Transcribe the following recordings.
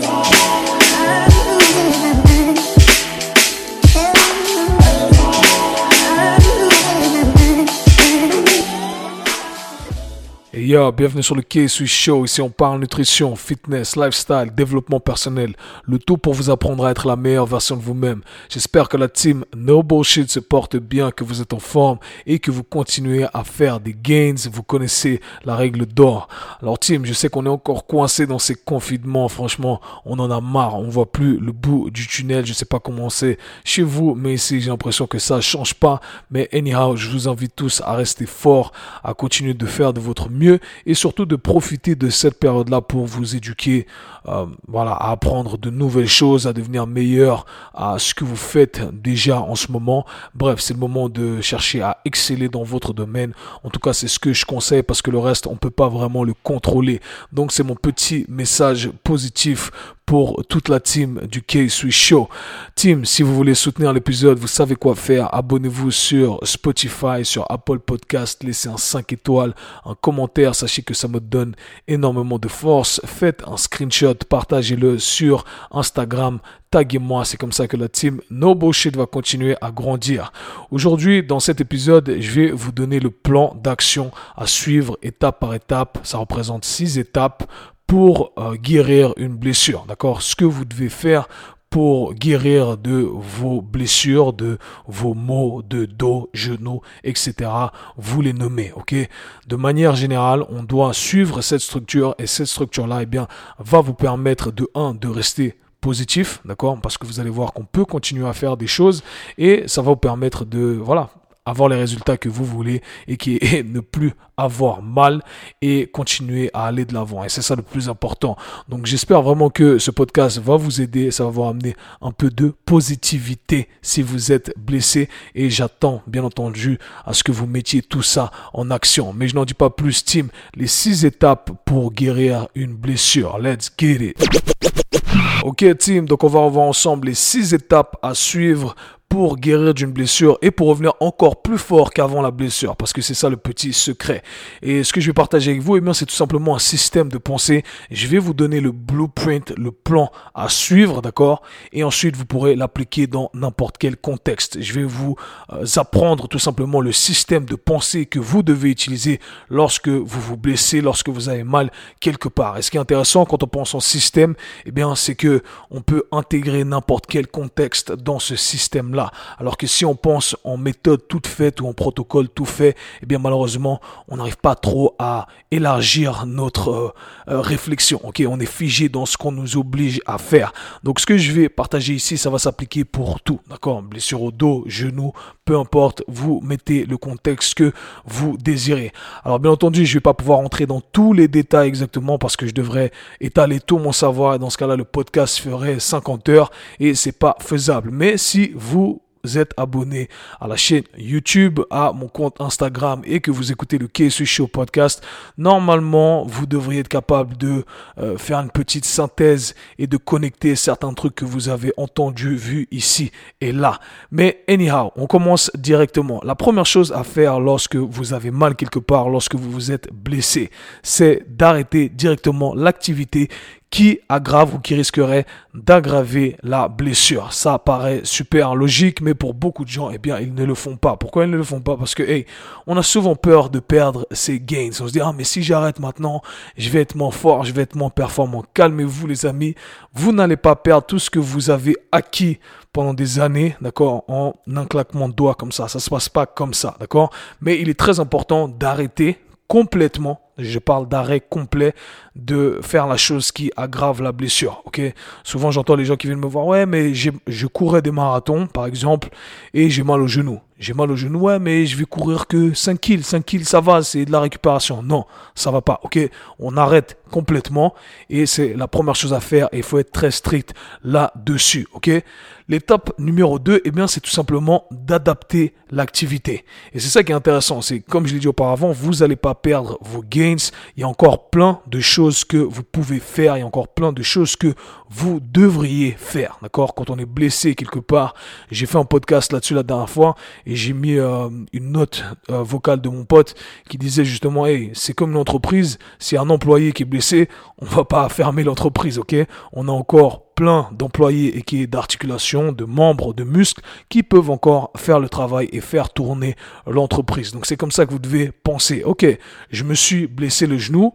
today. Yo, bienvenue sur le K-Swiss Show. Ici, on parle nutrition, fitness, lifestyle, développement personnel. Le tout pour vous apprendre à être la meilleure version de vous-même. J'espère que la team No Bullshit se porte bien, que vous êtes en forme et que vous continuez à faire des gains. Vous connaissez la règle d'or. Alors, team, je sais qu'on est encore coincé dans ces confinements. Franchement, on en a marre. On voit plus le bout du tunnel. Je sais pas comment c'est chez vous, mais ici, j'ai l'impression que ça change pas. Mais anyhow, je vous invite tous à rester forts, à continuer de faire de votre mieux et surtout de profiter de cette période-là pour vous éduquer, euh, à apprendre de nouvelles choses, à devenir meilleur à ce que vous faites déjà en ce moment. Bref, c'est le moment de chercher à exceller dans votre domaine. En tout cas, c'est ce que je conseille parce que le reste, on peut pas vraiment le contrôler. Donc, c'est mon petit message positif pour toute la team du K-Swiss Show. Team, si vous voulez soutenir l'épisode, vous savez quoi faire. Abonnez-vous sur Spotify, sur Apple Podcast, laissez un 5 étoiles, un commentaire, sachez que ça me donne énormément de force. Faites un screenshot, partagez-le sur Instagram, taguez-moi, c'est comme ça que la team No Bullshit va continuer à grandir. Aujourd'hui, dans cet épisode, je vais vous donner le plan d'action à suivre étape par étape. Ça représente 6 étapes pour euh, guérir une blessure. D'accord? Ce que vous devez faire pour guérir de vos blessures, de vos maux de dos, genoux, etc. Vous les nommez, ok? De manière générale, on doit suivre cette structure et cette structure-là, eh bien, va vous permettre de un, de rester positif, d'accord? Parce que vous allez voir qu'on peut continuer à faire des choses et ça va vous permettre de, voilà, avoir les résultats que vous voulez et qui est ne plus avoir mal et continuer à aller de l'avant. Et c'est ça le plus important. Donc j'espère vraiment que ce podcast va vous aider, ça va vous amener un peu de positivité si vous êtes blessé et j'attends bien entendu à ce que vous mettiez tout ça en action. Mais je n'en dis pas plus, team. Les six étapes pour guérir une blessure. Let's get it. Ok team, donc on va revoir ensemble les six étapes à suivre pour guérir d'une blessure et pour revenir encore plus fort qu'avant la blessure parce que c'est ça le petit secret. Et ce que je vais partager avec vous, eh bien, c'est tout simplement un système de pensée. Je vais vous donner le blueprint, le plan à suivre, d'accord? Et ensuite, vous pourrez l'appliquer dans n'importe quel contexte. Je vais vous euh, apprendre tout simplement le système de pensée que vous devez utiliser lorsque vous vous blessez, lorsque vous avez mal quelque part. Et ce qui est intéressant quand on pense en système, eh bien, c'est que on peut intégrer n'importe quel contexte dans ce système Alors que si on pense en méthode toute faite ou en protocole tout fait, eh bien malheureusement, on n'arrive pas trop à élargir notre euh, euh, réflexion. Ok, on est figé dans ce qu'on nous oblige à faire. Donc ce que je vais partager ici, ça va s'appliquer pour tout. D'accord, blessure au dos, genou, peu importe, vous mettez le contexte que vous désirez. Alors bien entendu, je vais pas pouvoir entrer dans tous les détails exactement parce que je devrais étaler tout mon savoir. Dans ce cas-là, le podcast ferait 50 heures et c'est pas faisable. Mais si vous êtes abonné à la chaîne YouTube, à mon compte Instagram et que vous écoutez le KSU Show podcast, normalement, vous devriez être capable de euh, faire une petite synthèse et de connecter certains trucs que vous avez entendus, vus ici et là. Mais anyhow, on commence directement. La première chose à faire lorsque vous avez mal quelque part, lorsque vous vous êtes blessé, c'est d'arrêter directement l'activité qui aggrave ou qui risquerait d'aggraver la blessure. Ça paraît super logique, mais pour beaucoup de gens, eh bien, ils ne le font pas. Pourquoi ils ne le font pas? Parce que, hey, on a souvent peur de perdre ses gains. On se dit, ah, mais si j'arrête maintenant, je vais être moins fort, je vais être moins performant. Calmez-vous, les amis. Vous n'allez pas perdre tout ce que vous avez acquis pendant des années, d'accord, en un claquement de doigts comme ça. Ça se passe pas comme ça, d'accord? Mais il est très important d'arrêter complètement je parle d'arrêt complet de faire la chose qui aggrave la blessure. Souvent j'entends les gens qui viennent me voir. Ouais, mais je courais des marathons, par exemple, et j'ai mal au genou. J'ai mal au genou, ouais, mais je vais courir que 5 kills. 5 kills, ça va, c'est de la récupération. Non, ça va pas. Ok, on arrête complètement et c'est la première chose à faire. Et il faut être très strict là-dessus. Ok? L'étape numéro 2, eh bien, c'est tout simplement d'adapter l'activité. Et c'est ça qui est intéressant. C'est comme je l'ai dit auparavant, vous n'allez pas perdre vos gains il y a encore plein de choses que vous pouvez faire, il y a encore plein de choses que vous devriez faire, d'accord? Quand on est blessé quelque part, j'ai fait un podcast là-dessus la dernière fois, et j'ai mis euh, une note euh, vocale de mon pote qui disait justement, hey, c'est comme une entreprise, si un employé qui est blessé, on va pas fermer l'entreprise, ok? On a encore plein d'employés et qui est d'articulation, de membres, de muscles qui peuvent encore faire le travail et faire tourner l'entreprise. Donc c'est comme ça que vous devez penser. Ok, je me suis blessé le genou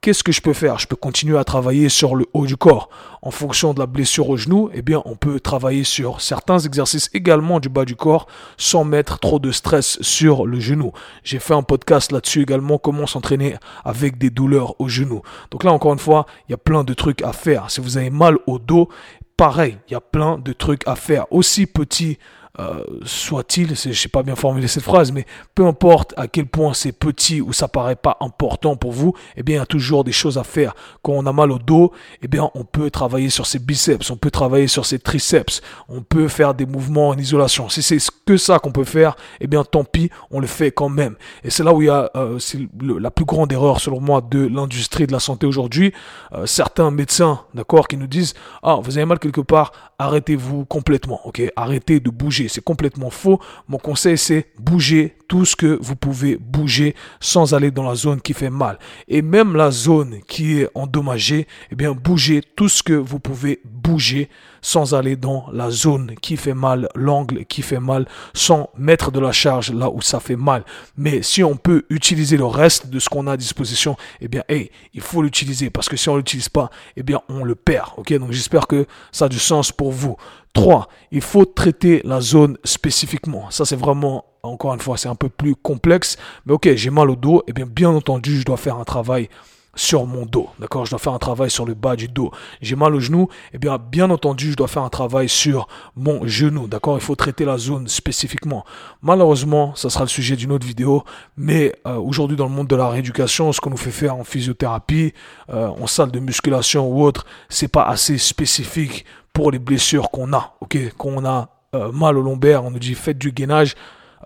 qu'est-ce que je peux faire? Je peux continuer à travailler sur le haut du corps. En fonction de la blessure au genou, eh bien, on peut travailler sur certains exercices également du bas du corps sans mettre trop de stress sur le genou. J'ai fait un podcast là-dessus également, comment s'entraîner avec des douleurs au genou. Donc là, encore une fois, il y a plein de trucs à faire. Si vous avez mal au dos, pareil, il y a plein de trucs à faire. Aussi petit euh, soit-il, je sais pas bien formuler cette phrase, mais peu importe à quel point c'est petit ou ça paraît pas important pour vous, eh bien, il y a toujours des choses à faire. Quand on a mal au dos, eh bien, on peut travailler sur ses biceps, on peut travailler sur ses triceps, on peut faire des mouvements en isolation. Si c'est que ça qu'on peut faire, eh bien, tant pis, on le fait quand même. Et c'est là où il y a, euh, c'est la plus grande erreur, selon moi, de l'industrie de la santé aujourd'hui. Euh, certains médecins, d'accord, qui nous disent, ah, vous avez mal quelque part, arrêtez-vous complètement, ok, arrêtez de bouger c'est complètement faux. Mon conseil, c'est bouger tout ce que vous pouvez bouger sans aller dans la zone qui fait mal. Et même la zone qui est endommagée, eh bien, bougez tout ce que vous pouvez bouger sans aller dans la zone qui fait mal, l'angle qui fait mal, sans mettre de la charge là où ça fait mal. Mais si on peut utiliser le reste de ce qu'on a à disposition, eh bien, hey, il faut l'utiliser parce que si on l'utilise pas, eh bien, on le perd. Ok, donc j'espère que ça a du sens pour vous. 3. Il faut traiter la zone spécifiquement. Ça, c'est vraiment, encore une fois, c'est un peu plus complexe. Mais ok, j'ai mal au dos. Eh bien, bien entendu, je dois faire un travail sur mon dos. D'accord? Je dois faire un travail sur le bas du dos. J'ai mal au genou. Eh bien, bien entendu, je dois faire un travail sur mon genou. D'accord? Il faut traiter la zone spécifiquement. Malheureusement, ça sera le sujet d'une autre vidéo. Mais euh, aujourd'hui, dans le monde de la rééducation, ce qu'on nous fait faire en physiothérapie, euh, en salle de musculation ou autre, c'est pas assez spécifique pour les blessures qu'on a. Ok? Quand on a euh, mal au lombaire, on nous dit faites du gainage.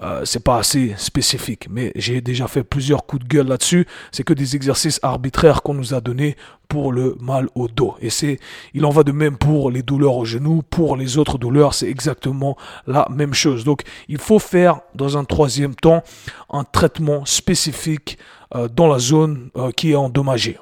Euh, c'est pas assez spécifique, mais j'ai déjà fait plusieurs coups de gueule là-dessus. C'est que des exercices arbitraires qu'on nous a donnés pour le mal au dos. Et c'est, il en va de même pour les douleurs au genou, pour les autres douleurs, c'est exactement la même chose. Donc, il faut faire dans un troisième temps un traitement spécifique euh, dans la zone euh, qui est endommagée.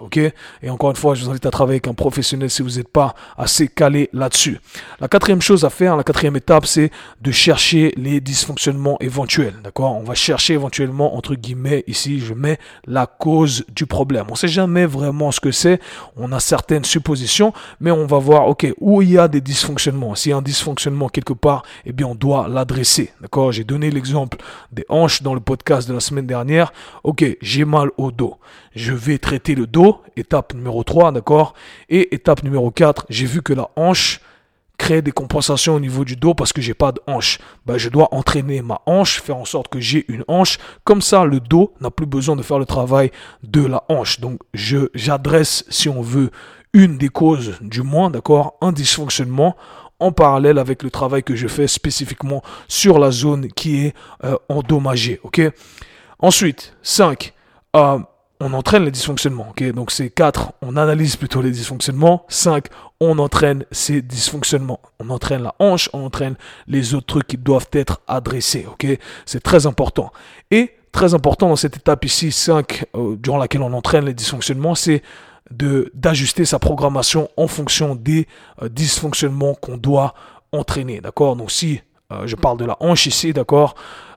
Et encore une fois, je vous invite à travailler avec un professionnel si vous n'êtes pas assez calé là-dessus. La quatrième chose à faire, la quatrième étape, c'est de chercher les dysfonctionnements éventuels. D'accord? On va chercher éventuellement, entre guillemets, ici, je mets la cause du problème. On ne sait jamais vraiment ce que c'est. On a certaines suppositions, mais on va voir, ok, où il y a des dysfonctionnements. S'il y a un dysfonctionnement quelque part, eh bien, on doit l'adresser. D'accord? J'ai donné l'exemple des hanches dans le podcast de la semaine dernière. Ok, j'ai mal au dos. Je vais traiter le dos, étape numéro 3, d'accord? Et étape numéro 4, j'ai vu que la hanche crée des compensations au niveau du dos parce que j'ai pas de hanche. Ben, je dois entraîner ma hanche, faire en sorte que j'ai une hanche. Comme ça, le dos n'a plus besoin de faire le travail de la hanche. Donc, je, j'adresse, si on veut, une des causes, du moins, d'accord, un dysfonctionnement en parallèle avec le travail que je fais spécifiquement sur la zone qui est euh, endommagée. Ok? Ensuite, 5. Euh, on entraîne les dysfonctionnements. Donc c'est 4, on analyse plutôt les dysfonctionnements. 5, on entraîne ces dysfonctionnements. On entraîne la hanche, on entraîne les autres trucs qui doivent être adressés. C'est très important. Et très important dans cette étape ici, 5, euh, durant laquelle on entraîne les dysfonctionnements, c'est de d'ajuster sa programmation en fonction des euh, dysfonctionnements qu'on doit entraîner. D'accord? Donc si je parle de la hanche ici, d'accord?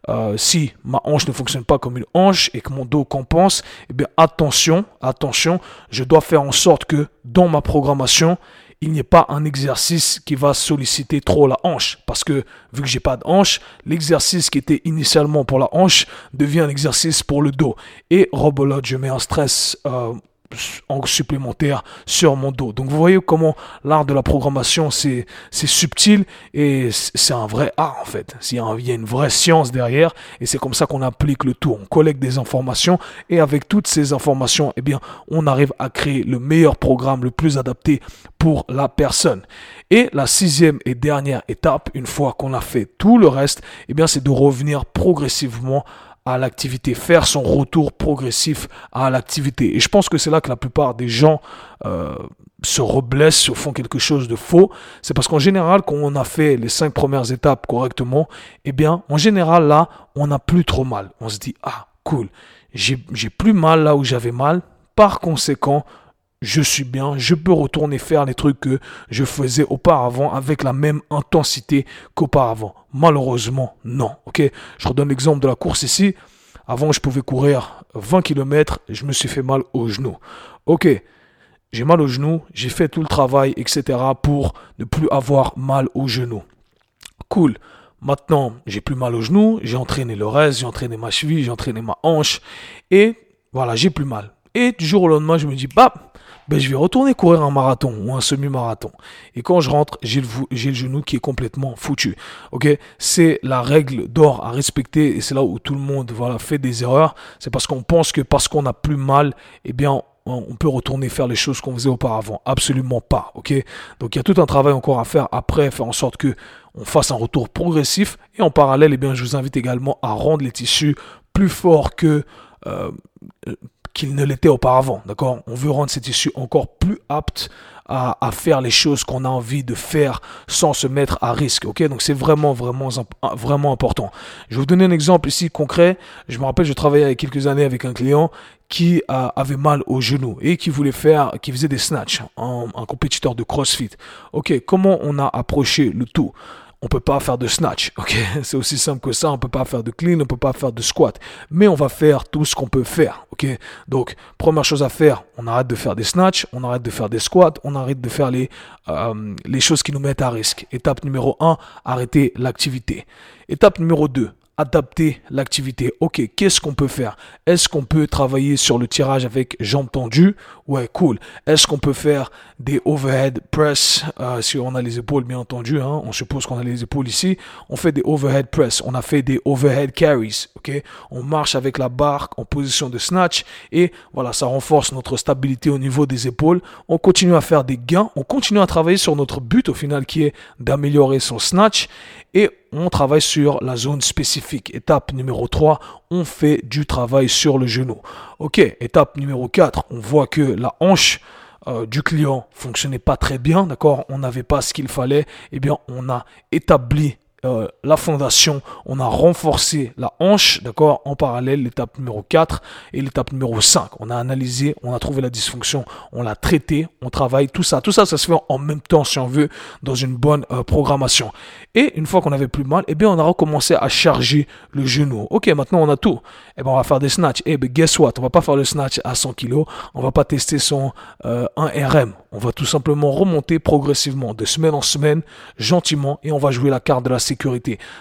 Euh, si ma hanche ne fonctionne pas comme une hanche et que mon dos compense, eh bien attention, attention, je dois faire en sorte que dans ma programmation, il n'y ait pas un exercice qui va solliciter trop la hanche. Parce que vu que j'ai pas de hanche, l'exercice qui était initialement pour la hanche devient un exercice pour le dos. Et robolote, je mets un stress euh, en supplémentaire sur mon dos. Donc vous voyez comment l'art de la programmation c'est subtil et c'est un vrai art en fait. Il y, a, il y a une vraie science derrière et c'est comme ça qu'on applique le tout. On collecte des informations et avec toutes ces informations, eh bien, on arrive à créer le meilleur programme le plus adapté pour la personne. Et la sixième et dernière étape, une fois qu'on a fait tout le reste, eh bien, c'est de revenir progressivement à l'activité, faire son retour progressif à l'activité. Et je pense que c'est là que la plupart des gens euh, se reblessent, se font quelque chose de faux, c'est parce qu'en général, quand on a fait les cinq premières étapes correctement, eh bien, en général, là, on n'a plus trop mal. On se dit, ah, cool, j'ai plus mal là où j'avais mal. Par conséquent, je suis bien, je peux retourner faire les trucs que je faisais auparavant avec la même intensité qu'auparavant. Malheureusement, non. Ok, je redonne l'exemple de la course ici. Avant, je pouvais courir 20 km, je me suis fait mal au genou. Ok, j'ai mal au genou, j'ai fait tout le travail, etc. pour ne plus avoir mal au genou. Cool. Maintenant, j'ai plus mal au genou, j'ai entraîné le reste, j'ai entraîné ma cheville, j'ai entraîné ma hanche, et voilà, j'ai plus mal. Et du jour au lendemain, je me dis, bah, ben, je vais retourner courir un marathon ou un semi-marathon. Et quand je rentre, j'ai le, le genou qui est complètement foutu. Ok, c'est la règle d'or à respecter et c'est là où tout le monde voilà fait des erreurs. C'est parce qu'on pense que parce qu'on a plus mal, eh bien on peut retourner faire les choses qu'on faisait auparavant. Absolument pas. Ok? Donc il y a tout un travail encore à faire après, faire en sorte que on fasse un retour progressif et en parallèle, eh bien, je vous invite également à rendre les tissus plus forts que euh, qu'il ne l'était auparavant. D'accord? On veut rendre ces tissus encore plus aptes à, à faire les choses qu'on a envie de faire sans se mettre à risque. Ok? Donc c'est vraiment, vraiment, vraiment important. Je vais vous donner un exemple ici concret. Je me rappelle, je travaillais il y a quelques années avec un client qui avait mal au genou et qui voulait faire, qui faisait des snatchs, un, un compétiteur de CrossFit. Ok, comment on a approché le tout? On peut pas faire de snatch, C'est aussi simple que ça, on peut pas faire de clean, on peut pas faire de squat, mais on va faire tout ce qu'on peut faire, Donc, première chose à faire, on arrête de faire des snatch, on arrête de faire des squats, on arrête de faire les, euh, les choses qui nous mettent à risque. Étape numéro 1, arrêter l'activité. Étape numéro 2, adapter l'activité. Ok, qu'est-ce qu'on peut faire? Est-ce qu'on peut travailler sur le tirage avec jambes tendues? Ouais, cool. Est-ce qu'on peut faire des overhead press? Euh, si on a les épaules bien entendu hein, On suppose qu'on a les épaules ici. On fait des overhead press. On a fait des overhead carries. Ok, on marche avec la barre en position de snatch et voilà, ça renforce notre stabilité au niveau des épaules. On continue à faire des gains. On continue à travailler sur notre but au final qui est d'améliorer son snatch et on travaille sur la zone spécifique. Étape numéro 3, on fait du travail sur le genou. Ok, étape numéro 4, on voit que la hanche euh, du client fonctionnait pas très bien, d'accord? On n'avait pas ce qu'il fallait. Eh bien, on a établi euh, la fondation, on a renforcé la hanche, d'accord, en parallèle, l'étape numéro 4 et l'étape numéro 5. On a analysé, on a trouvé la dysfonction, on l'a traité, on travaille, tout ça. Tout ça, ça se fait en même temps, si on veut, dans une bonne euh, programmation. Et une fois qu'on avait plus mal, eh bien, on a recommencé à charger le genou. Ok, maintenant on a tout. Eh bien, on va faire des snatchs. Eh bien, guess what? On va pas faire le snatch à 100 kg. On va pas tester son 1 euh, RM. On va tout simplement remonter progressivement, de semaine en semaine, gentiment, et on va jouer la carte de la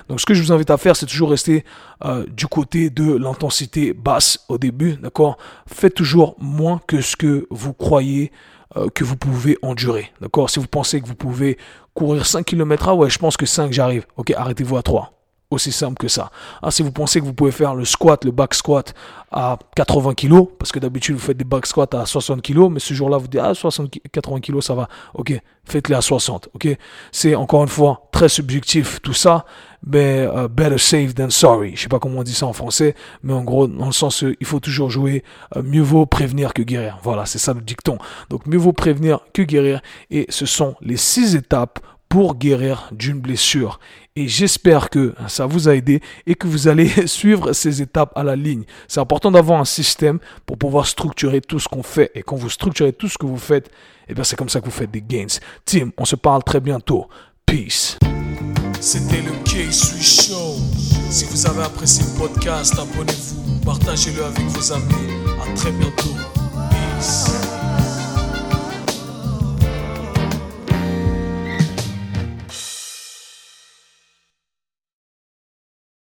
Donc ce que je vous invite à faire, c'est toujours rester euh, du côté de l'intensité basse au début, d'accord? Faites toujours moins que ce que vous croyez euh, que vous pouvez endurer, d'accord? Si vous pensez que vous pouvez courir 5 km, ah ouais, je pense que 5 j'arrive, ok, arrêtez-vous à 3. Aussi simple que ça. Ah, si vous pensez que vous pouvez faire le squat, le back squat à 80 kg, parce que d'habitude vous faites des back squats à 60 kg, mais ce jour-là vous dites ah 60, 80 kg ça va. Ok, faites-les à 60. Ok, c'est encore une fois très subjectif tout ça, mais uh, better safe than sorry. Je sais pas comment on dit ça en français, mais en gros dans le sens il faut toujours jouer euh, mieux vaut prévenir que guérir. Voilà, c'est ça le dicton. Donc mieux vaut prévenir que guérir, et ce sont les six étapes pour guérir d'une blessure. Et j'espère que ça vous a aidé et que vous allez suivre ces étapes à la ligne. C'est important d'avoir un système pour pouvoir structurer tout ce qu'on fait. Et quand vous structurez tout ce que vous faites, eh bien c'est comme ça que vous faites des gains. Tim, on se parle très bientôt. Peace. C'était le K-Swiss Show. Si vous avez apprécié le podcast, abonnez-vous, partagez-le avec vos amis. Très bientôt. Peace.